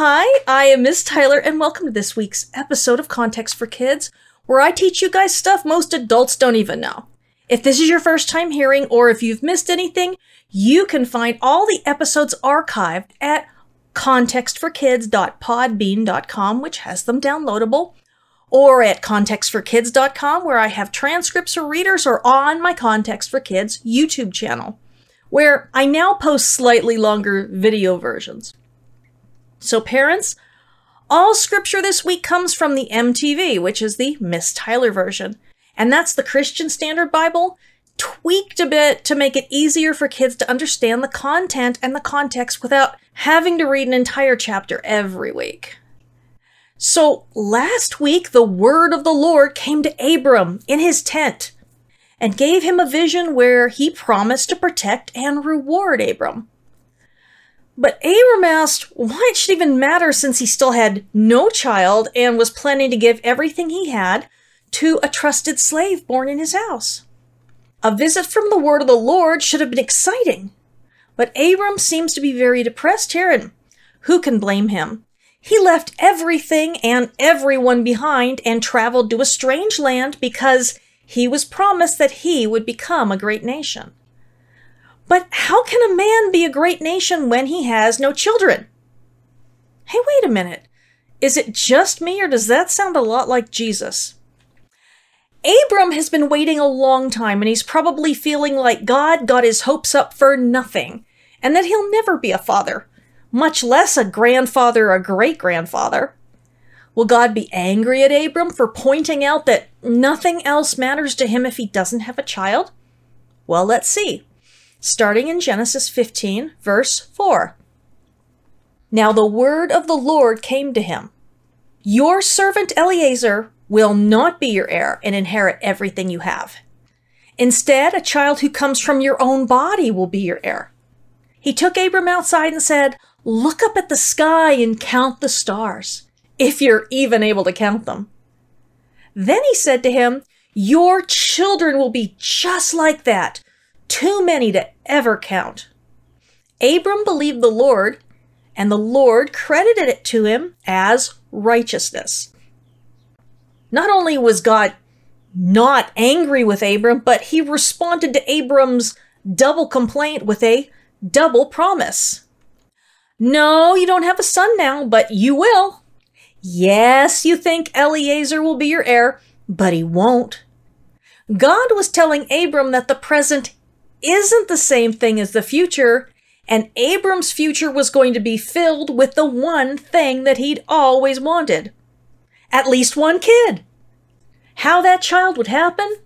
Hi, I am Miss Tyler, and welcome to this week's episode of Context for Kids, where I teach you guys stuff most adults don't even know. If this is your first time hearing, or if you've missed anything, you can find all the episodes archived at contextforkids.podbean.com, which has them downloadable, or at contextforkids.com, where I have transcripts for readers, or on my Context for Kids YouTube channel, where I now post slightly longer video versions. So, parents, all scripture this week comes from the MTV, which is the Miss Tyler version. And that's the Christian Standard Bible, tweaked a bit to make it easier for kids to understand the content and the context without having to read an entire chapter every week. So, last week, the word of the Lord came to Abram in his tent and gave him a vision where he promised to protect and reward Abram. But Abram asked why it should even matter since he still had no child and was planning to give everything he had to a trusted slave born in his house. A visit from the word of the Lord should have been exciting. But Abram seems to be very depressed here, and who can blame him? He left everything and everyone behind and traveled to a strange land because he was promised that he would become a great nation. But how can a man be a great nation when he has no children? Hey, wait a minute. Is it just me, or does that sound a lot like Jesus? Abram has been waiting a long time, and he's probably feeling like God got his hopes up for nothing, and that he'll never be a father, much less a grandfather or great grandfather. Will God be angry at Abram for pointing out that nothing else matters to him if he doesn't have a child? Well, let's see starting in Genesis 15, verse 4. Now the word of the Lord came to him Your servant Eliezer will not be your heir and inherit everything you have. Instead, a child who comes from your own body will be your heir. He took Abram outside and said, Look up at the sky and count the stars, if you're even able to count them. Then he said to him, Your children will be just like that, too many to ever count. Abram believed the Lord, and the Lord credited it to him as righteousness. Not only was God not angry with Abram, but he responded to Abram's double complaint with a double promise. No, you don't have a son now, but you will. Yes, you think Eliezer will be your heir, but he won't. God was telling Abram that the present isn't the same thing as the future, and Abram's future was going to be filled with the one thing that he'd always wanted at least one kid. How that child would happen?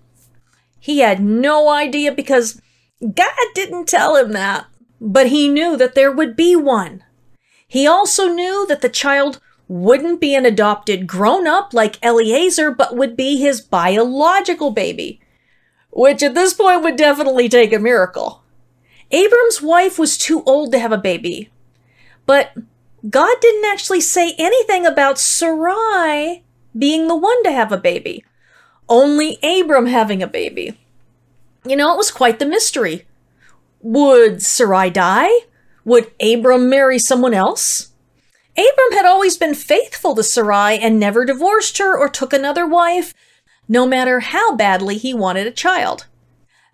He had no idea because God didn't tell him that, but he knew that there would be one. He also knew that the child wouldn't be an adopted grown up like Eliezer, but would be his biological baby which at this point would definitely take a miracle. Abram's wife was too old to have a baby, but God didn't actually say anything about Sarai being the one to have a baby, only Abram having a baby. You know, it was quite the mystery. Would Sarai die? Would Abram marry someone else? Abram had always been faithful to Sarai and never divorced her or took another wife, no matter how badly he wanted a child.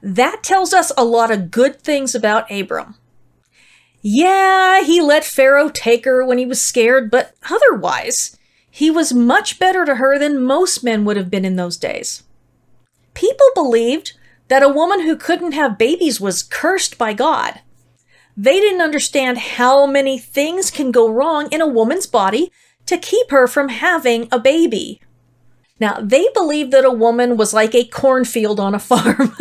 That tells us a lot of good things about Abram. Yeah, he let Pharaoh take her when he was scared, but otherwise, he was much better to her than most men would have been in those days. People believed that a woman who couldn't have babies was cursed by God. They didn't understand how many things can go wrong in a woman's body to keep her from having a baby. Now, they believed that a woman was like a cornfield on a farm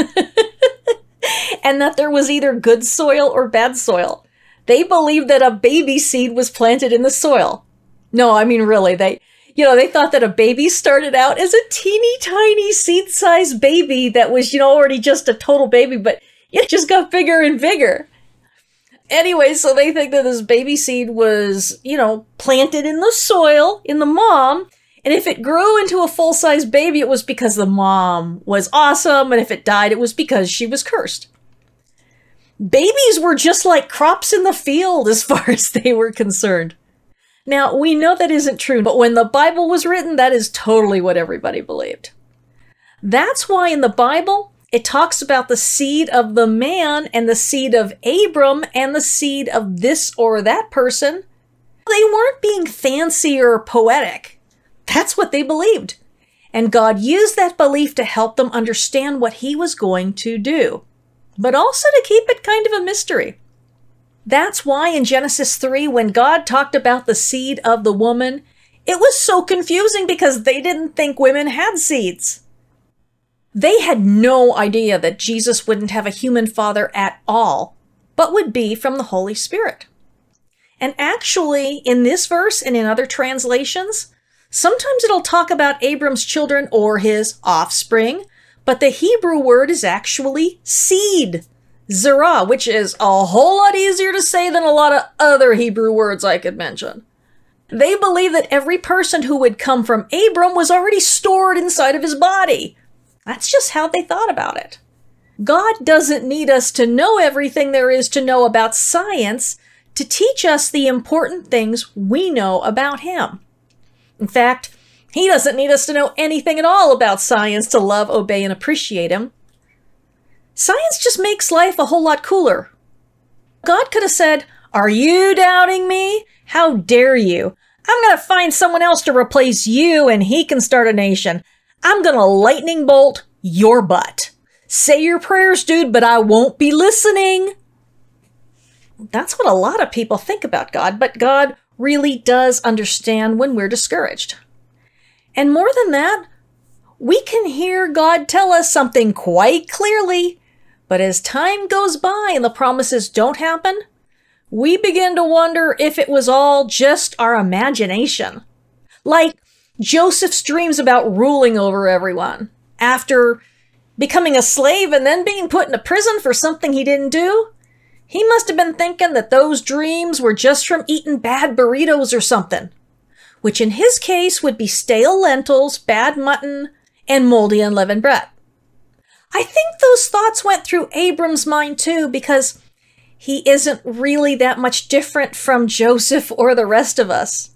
and that there was either good soil or bad soil. They believed that a baby seed was planted in the soil. No, I mean, really, they, you know, they thought that a baby started out as a teeny tiny seed sized baby that was, you know, already just a total baby, but it just got bigger and bigger. Anyway, so they think that this baby seed was, you know, planted in the soil in the mom, and if it grew into a full size baby, it was because the mom was awesome. And if it died, it was because she was cursed. Babies were just like crops in the field as far as they were concerned. Now, we know that isn't true, but when the Bible was written, that is totally what everybody believed. That's why in the Bible, it talks about the seed of the man and the seed of Abram and the seed of this or that person. They weren't being fancy or poetic. That's what they believed. And God used that belief to help them understand what he was going to do, but also to keep it kind of a mystery. That's why in Genesis 3, when God talked about the seed of the woman, it was so confusing because they didn't think women had seeds. They had no idea that Jesus wouldn't have a human father at all, but would be from the Holy Spirit. And actually, in this verse and in other translations, sometimes it'll talk about Abram's children or his offspring, but the Hebrew word is actually seed. Zerah, which is a whole lot easier to say than a lot of other Hebrew words I could mention. They believe that every person who would come from Abram was already stored inside of his body. That's just how they thought about it. God doesn't need us to know everything there is to know about science to teach us the important things we know about Him. In fact, He doesn't need us to know anything at all about science to love, obey, and appreciate Him. Science just makes life a whole lot cooler. God could have said, Are you doubting me? How dare you? I'm going to find someone else to replace you and he can start a nation. I'm going to lightning bolt your butt. Say your prayers, dude, but I won't be listening. That's what a lot of people think about God, but God really does understand when we're discouraged. And more than that, we can hear God tell us something quite clearly but as time goes by and the promises don't happen, we begin to wonder if it was all just our imagination. Like Joseph's dreams about ruling over everyone after becoming a slave and then being put into prison for something he didn't do. He must have been thinking that those dreams were just from eating bad burritos or something, which in his case would be stale lentils, bad mutton, and moldy unleavened bread. I think those thoughts went through Abram's mind too, because he isn't really that much different from Joseph or the rest of us.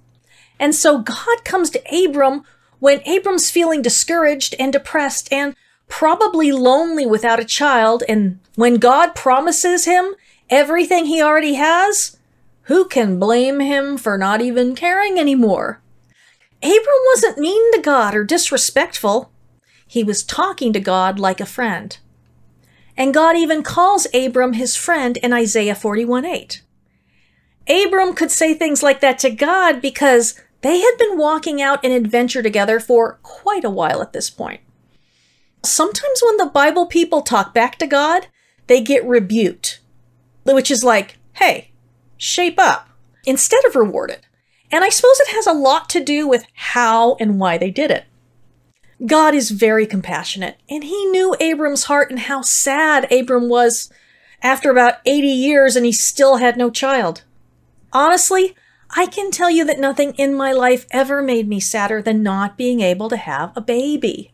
And so God comes to Abram when Abram's feeling discouraged and depressed and probably lonely without a child. And when God promises him everything he already has, who can blame him for not even caring anymore? Abram wasn't mean to God or disrespectful. He was talking to God like a friend. And God even calls Abram his friend in Isaiah 41 8. Abram could say things like that to God because they had been walking out an adventure together for quite a while at this point. Sometimes when the Bible people talk back to God, they get rebuked, which is like, hey, shape up, instead of rewarded. And I suppose it has a lot to do with how and why they did it. God is very compassionate, and he knew Abram's heart and how sad Abram was after about 80 years and he still had no child. Honestly, I can tell you that nothing in my life ever made me sadder than not being able to have a baby.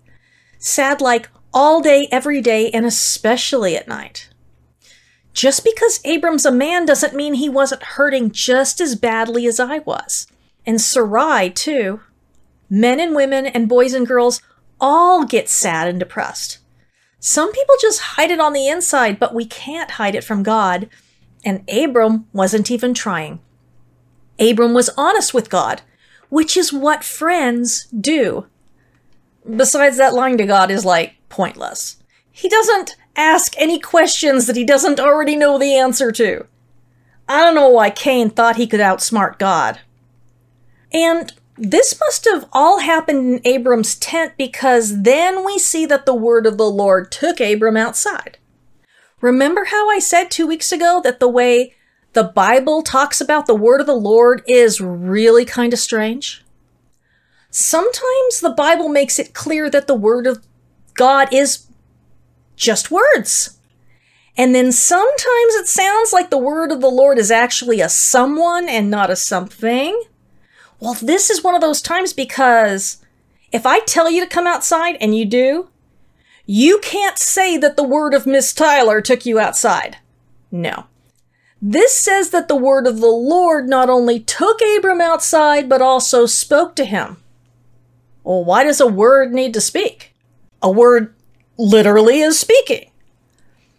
Sad like all day, every day, and especially at night. Just because Abram's a man doesn't mean he wasn't hurting just as badly as I was. And Sarai, too. Men and women and boys and girls all get sad and depressed. Some people just hide it on the inside, but we can't hide it from God. And Abram wasn't even trying. Abram was honest with God, which is what friends do. Besides, that lying to God is like pointless. He doesn't ask any questions that he doesn't already know the answer to. I don't know why Cain thought he could outsmart God. And this must have all happened in Abram's tent because then we see that the word of the Lord took Abram outside. Remember how I said two weeks ago that the way the Bible talks about the word of the Lord is really kind of strange? Sometimes the Bible makes it clear that the word of God is just words. And then sometimes it sounds like the word of the Lord is actually a someone and not a something. Well, this is one of those times because if I tell you to come outside and you do, you can't say that the word of Miss Tyler took you outside. No. This says that the word of the Lord not only took Abram outside, but also spoke to him. Well, why does a word need to speak? A word literally is speaking.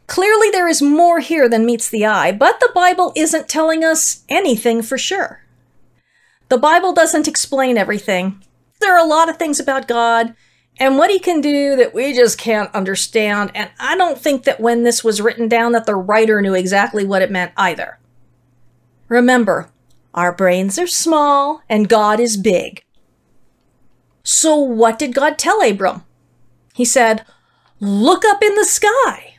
Clearly, there is more here than meets the eye, but the Bible isn't telling us anything for sure. The Bible doesn't explain everything. There are a lot of things about God and what he can do that we just can't understand, and I don't think that when this was written down that the writer knew exactly what it meant either. Remember, our brains are small and God is big. So, what did God tell Abram? He said, Look up in the sky.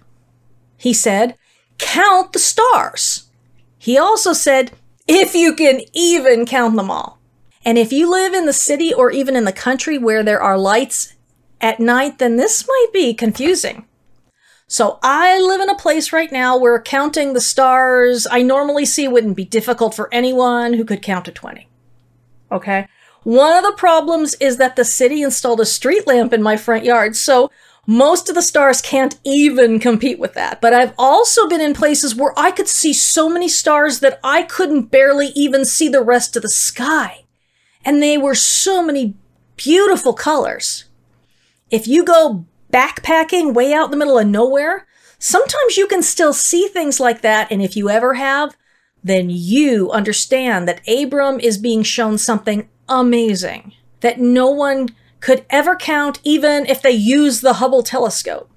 He said, Count the stars. He also said, If you can even count them all. And if you live in the city or even in the country where there are lights at night, then this might be confusing. So I live in a place right now where counting the stars I normally see wouldn't be difficult for anyone who could count to 20. Okay? One of the problems is that the city installed a street lamp in my front yard, so most of the stars can't even compete with that. But I've also been in places where I could see so many stars that I couldn't barely even see the rest of the sky. And they were so many beautiful colors. If you go backpacking way out in the middle of nowhere, sometimes you can still see things like that. And if you ever have, then you understand that Abram is being shown something amazing that no one could ever count, even if they use the Hubble telescope.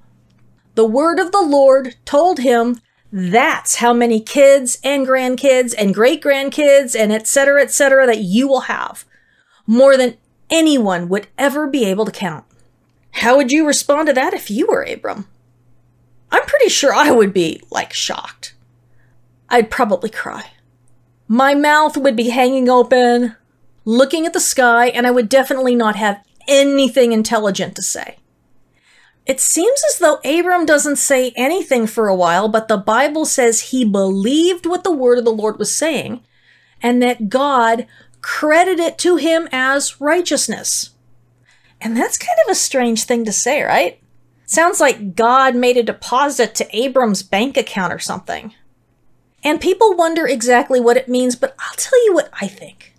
The word of the Lord told him that's how many kids and grandkids and great grandkids and etc. etc. that you will have. More than anyone would ever be able to count. How would you respond to that if you were Abram? I'm pretty sure I would be, like, shocked. I'd probably cry. My mouth would be hanging open, looking at the sky, and I would definitely not have anything intelligent to say. It seems as though Abram doesn't say anything for a while, but the Bible says he believed what the word of the Lord was saying, and that God credited it to him as righteousness. And that's kind of a strange thing to say, right? Sounds like God made a deposit to Abram's bank account or something. And people wonder exactly what it means, but I'll tell you what I think.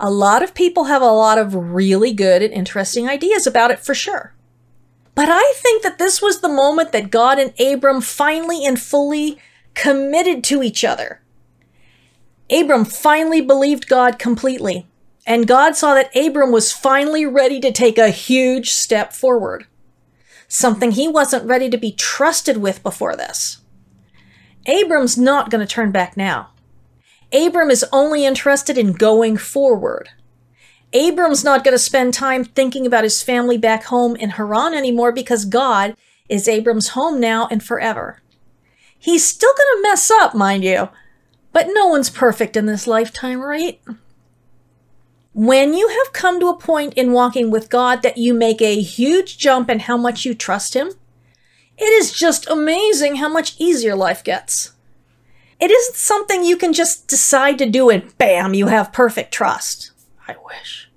A lot of people have a lot of really good and interesting ideas about it for sure. But I think that this was the moment that God and Abram finally and fully committed to each other. Abram finally believed God completely and God saw that Abram was finally ready to take a huge step forward, something he wasn't ready to be trusted with before this. Abram's not going to turn back now. Abram is only interested in going forward. Abram's not going to spend time thinking about his family back home in Haran anymore because God is Abram's home now and forever. He's still going to mess up, mind you, but no one's perfect in this lifetime, right? When you have come to a point in walking with God that you make a huge jump in how much you trust Him, it is just amazing how much easier life gets. It isn't something you can just decide to do and bam, you have perfect trust. I wish.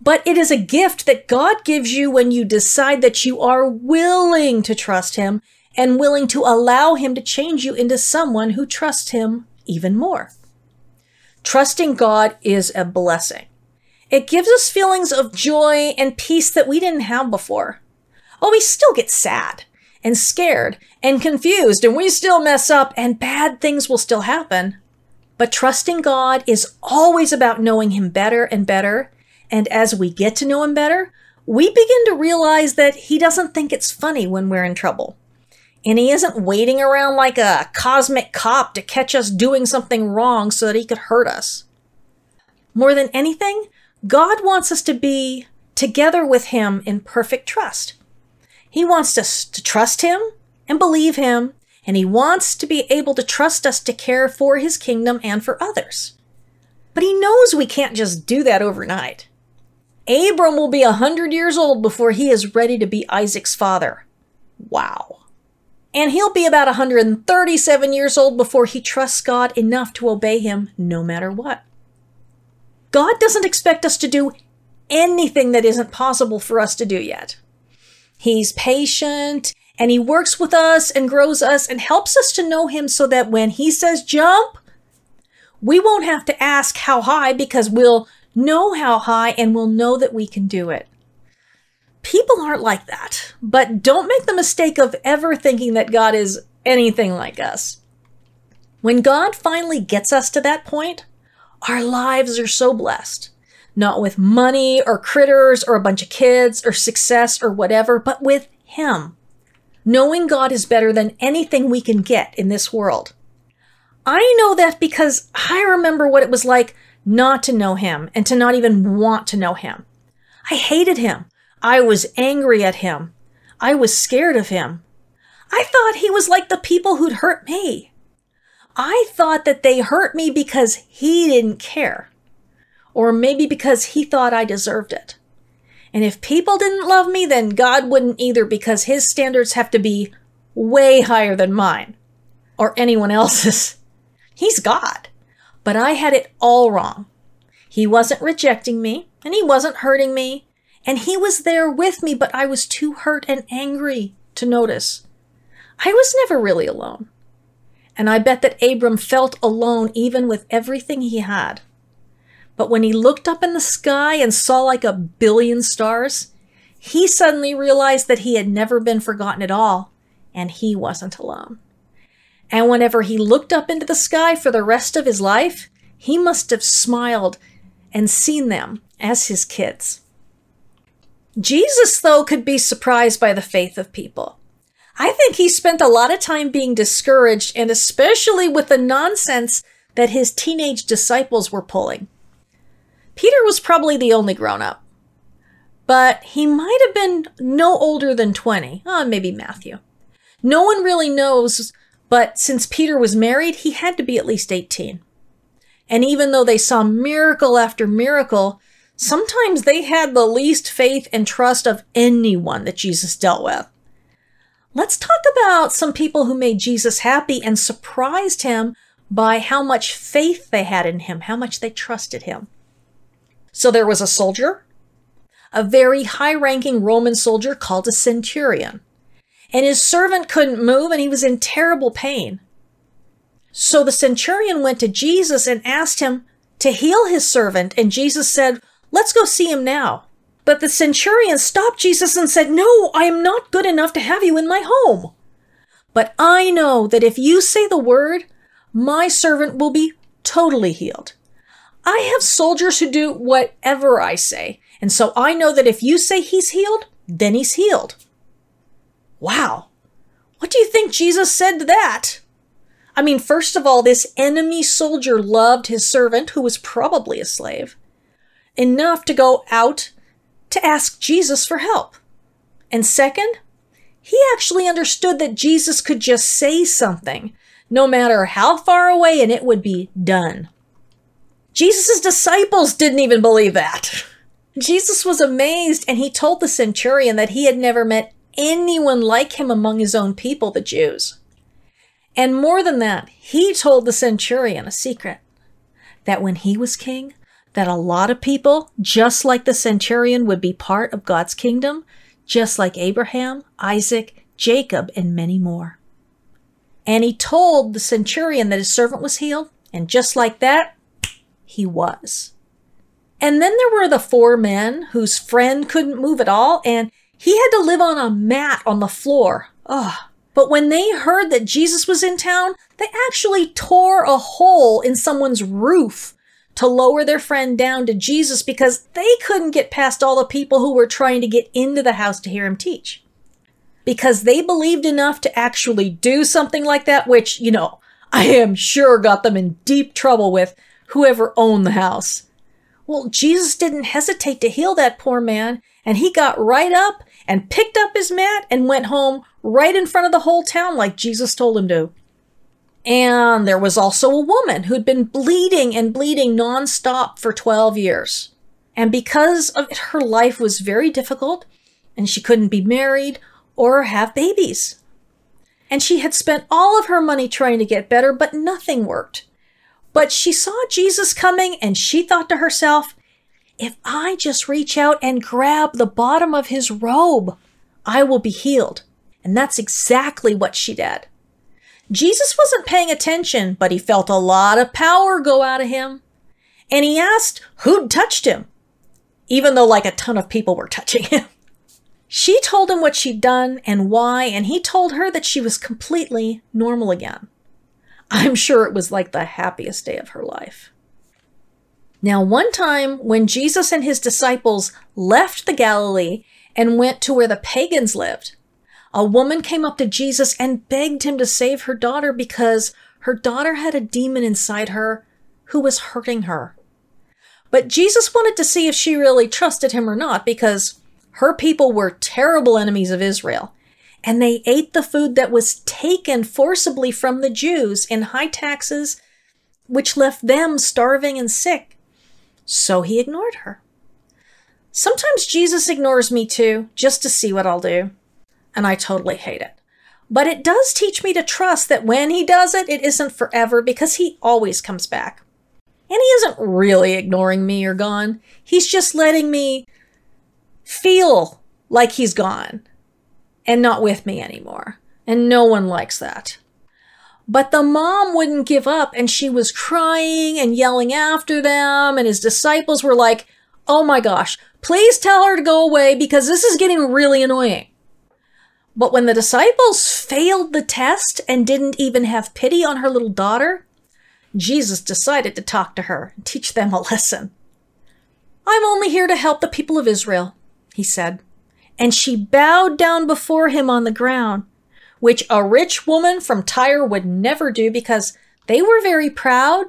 But it is a gift that God gives you when you decide that you are willing to trust Him and willing to allow Him to change you into someone who trusts Him even more. Trusting God is a blessing. It gives us feelings of joy and peace that we didn't have before. Oh, we still get sad and scared and confused, and we still mess up, and bad things will still happen. But trusting God is always about knowing Him better and better. And as we get to know Him better, we begin to realize that He doesn't think it's funny when we're in trouble. And He isn't waiting around like a cosmic cop to catch us doing something wrong so that He could hurt us. More than anything, God wants us to be together with Him in perfect trust. He wants us to trust Him and believe Him, and He wants to be able to trust us to care for His kingdom and for others. But He knows we can't just do that overnight. Abram will be a hundred years old before he is ready to be Isaac's father. Wow. And he'll be about 137 years old before he trusts God enough to obey him no matter what. God doesn't expect us to do anything that isn't possible for us to do yet. He's patient And He works with us and grows us and helps us to know Him so that when He says jump, we won't have to ask how high because we'll know how high and we'll know that we can do it. People aren't like that, but don't make the mistake of ever thinking that God is anything like us. When God finally gets us to that point, our lives are so blessed. Not with money or critters or a bunch of kids or success or whatever, but with Him. Knowing God is better than anything we can get in this world. I know that because I remember what it was like not to know Him and to not even want to know Him. I hated Him. I was angry at Him. I was scared of Him. I thought He was like the people who'd hurt me. I thought that they hurt me because He didn't care or maybe because he thought I deserved it. And if people didn't love me, then God wouldn't either because his standards have to be way higher than mine or anyone else's. He's God. But I had it all wrong. He wasn't rejecting me and he wasn't hurting me and he was there with me, but I was too hurt and angry to notice. I was never really alone. And I bet that Abram felt alone even with everything he had. But when he looked up in the sky and saw like a billion stars, he suddenly realized that he had never been forgotten at all, and he wasn't alone. And whenever he looked up into the sky for the rest of his life, he must have smiled and seen them as his kids. Jesus, though, could be surprised by the faith of people. I think he spent a lot of time being discouraged, and especially with the nonsense that his teenage disciples were pulling. Peter was probably the only grown up, but he might have been no older than 20. Oh, maybe Matthew. No one really knows, but since Peter was married, he had to be at least 18. And even though they saw miracle after miracle, sometimes they had the least faith and trust of anyone that Jesus dealt with. Let's talk about some people who made Jesus happy and surprised him by how much faith they had in him, how much they trusted him. So there was a soldier, a very high ranking Roman soldier called a centurion. And his servant couldn't move and he was in terrible pain. So the centurion went to Jesus and asked him to heal his servant. And Jesus said, Let's go see him now. But the centurion stopped Jesus and said, No, I am not good enough to have you in my home. But I know that if you say the word, my servant will be totally healed. I have soldiers who do whatever I say. And so I know that if you say he's healed, then he's healed. Wow. What do you think Jesus said to that? I mean, first of all, this enemy soldier loved his servant, who was probably a slave, enough to go out to ask Jesus for help. And second, he actually understood that Jesus could just say something, no matter how far away, and it would be done. Jesus' disciples didn't even believe that. Jesus was amazed and he told the centurion that he had never met anyone like him among his own people, the Jews. And more than that, he told the centurion a secret that when he was king, that a lot of people, just like the centurion, would be part of God's kingdom, just like Abraham, Isaac, Jacob, and many more. And he told the centurion that his servant was healed, and just like that, he was. And then there were the four men whose friend couldn't move at all, and he had to live on a mat on the floor. Ugh. But when they heard that Jesus was in town, they actually tore a hole in someone's roof to lower their friend down to Jesus because they couldn't get past all the people who were trying to get into the house to hear him teach. Because they believed enough to actually do something like that, which, you know, I am sure got them in deep trouble with whoever owned the house. Well, Jesus didn't hesitate to heal that poor man, and he got right up and picked up his mat and went home right in front of the whole town like Jesus told him to. And there was also a woman who'd been bleeding and bleeding nonstop for 12 years. And because of it, her life was very difficult, and she couldn't be married or have babies. And she had spent all of her money trying to get better, but nothing worked. But she saw Jesus coming and she thought to herself, if I just reach out and grab the bottom of his robe, I will be healed. And that's exactly what she did. Jesus wasn't paying attention, but he felt a lot of power go out of him. And he asked who'd touched him, even though like a ton of people were touching him. She told him what she'd done and why, and he told her that she was completely normal again. I'm sure it was like the happiest day of her life. Now, one time when Jesus and his disciples left the Galilee and went to where the pagans lived, a woman came up to Jesus and begged him to save her daughter because her daughter had a demon inside her who was hurting her. But Jesus wanted to see if she really trusted him or not because her people were terrible enemies of Israel and they ate the food that was taken forcibly from the Jews in high taxes, which left them starving and sick. So he ignored her. Sometimes Jesus ignores me too, just to see what I'll do. And I totally hate it. But it does teach me to trust that when he does it, it isn't forever because he always comes back. And he isn't really ignoring me or gone. He's just letting me feel like he's gone and not with me anymore. And no one likes that. But the mom wouldn't give up and she was crying and yelling after them. And his disciples were like, Oh my gosh, please tell her to go away because this is getting really annoying. But when the disciples failed the test and didn't even have pity on her little daughter, Jesus decided to talk to her and teach them a lesson. I'm only here to help the people of Israel, he said and she bowed down before him on the ground, which a rich woman from Tyre would never do because they were very proud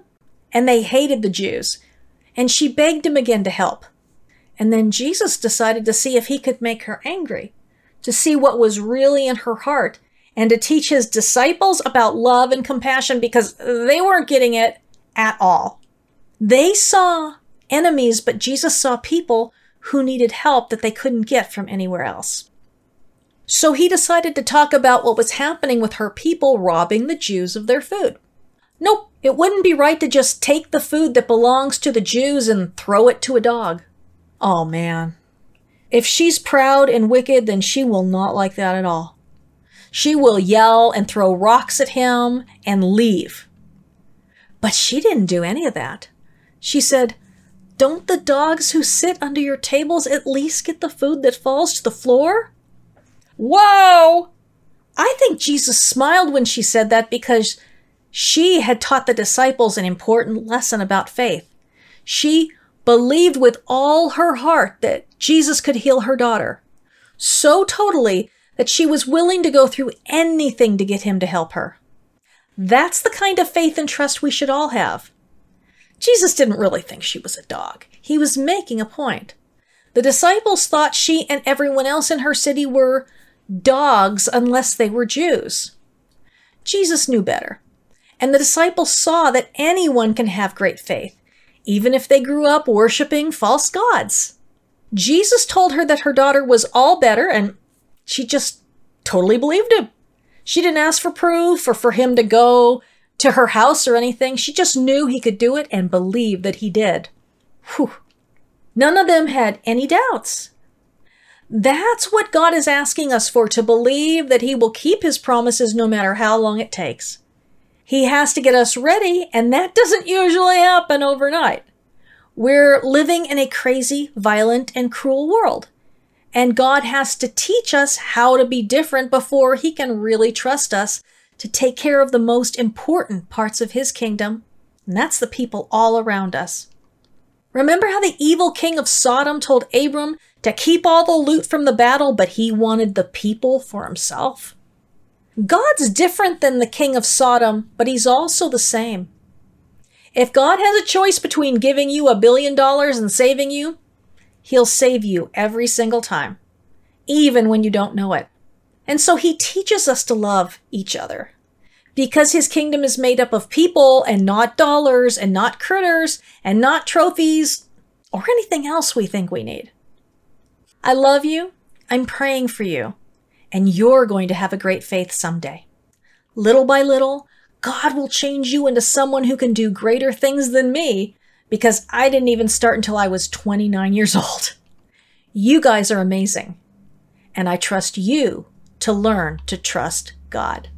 and they hated the Jews. And she begged him again to help. And then Jesus decided to see if he could make her angry, to see what was really in her heart, and to teach his disciples about love and compassion because they weren't getting it at all. They saw enemies, but Jesus saw people who needed help that they couldn't get from anywhere else. So he decided to talk about what was happening with her people robbing the Jews of their food. Nope, it wouldn't be right to just take the food that belongs to the Jews and throw it to a dog. Oh man. If she's proud and wicked, then she will not like that at all. She will yell and throw rocks at him and leave. But she didn't do any of that. She said, don't the dogs who sit under your tables at least get the food that falls to the floor? Whoa! I think Jesus smiled when she said that because she had taught the disciples an important lesson about faith. She believed with all her heart that Jesus could heal her daughter. So totally that she was willing to go through anything to get him to help her. That's the kind of faith and trust we should all have. Jesus didn't really think she was a dog. He was making a point. The disciples thought she and everyone else in her city were dogs unless they were Jews. Jesus knew better. And the disciples saw that anyone can have great faith, even if they grew up worshiping false gods. Jesus told her that her daughter was all better, and she just totally believed him. She didn't ask for proof or for him to go to her house or anything. She just knew he could do it and believed that he did. Whew. None of them had any doubts. That's what God is asking us for to believe that He will keep His promises no matter how long it takes. He has to get us ready, and that doesn't usually happen overnight. We're living in a crazy, violent, and cruel world. And God has to teach us how to be different before He can really trust us to take care of the most important parts of his kingdom, and that's the people all around us. Remember how the evil king of Sodom told Abram to keep all the loot from the battle, but he wanted the people for himself? God's different than the king of Sodom, but he's also the same. If God has a choice between giving you a billion dollars and saving you, he'll save you every single time, even when you don't know it. And so he teaches us to love each other. Because his kingdom is made up of people and not dollars and not critters and not trophies or anything else we think we need. I love you. I'm praying for you. And you're going to have a great faith someday. Little by little, God will change you into someone who can do greater things than me because I didn't even start until I was 29 years old. You guys are amazing. And I trust you to learn to trust God.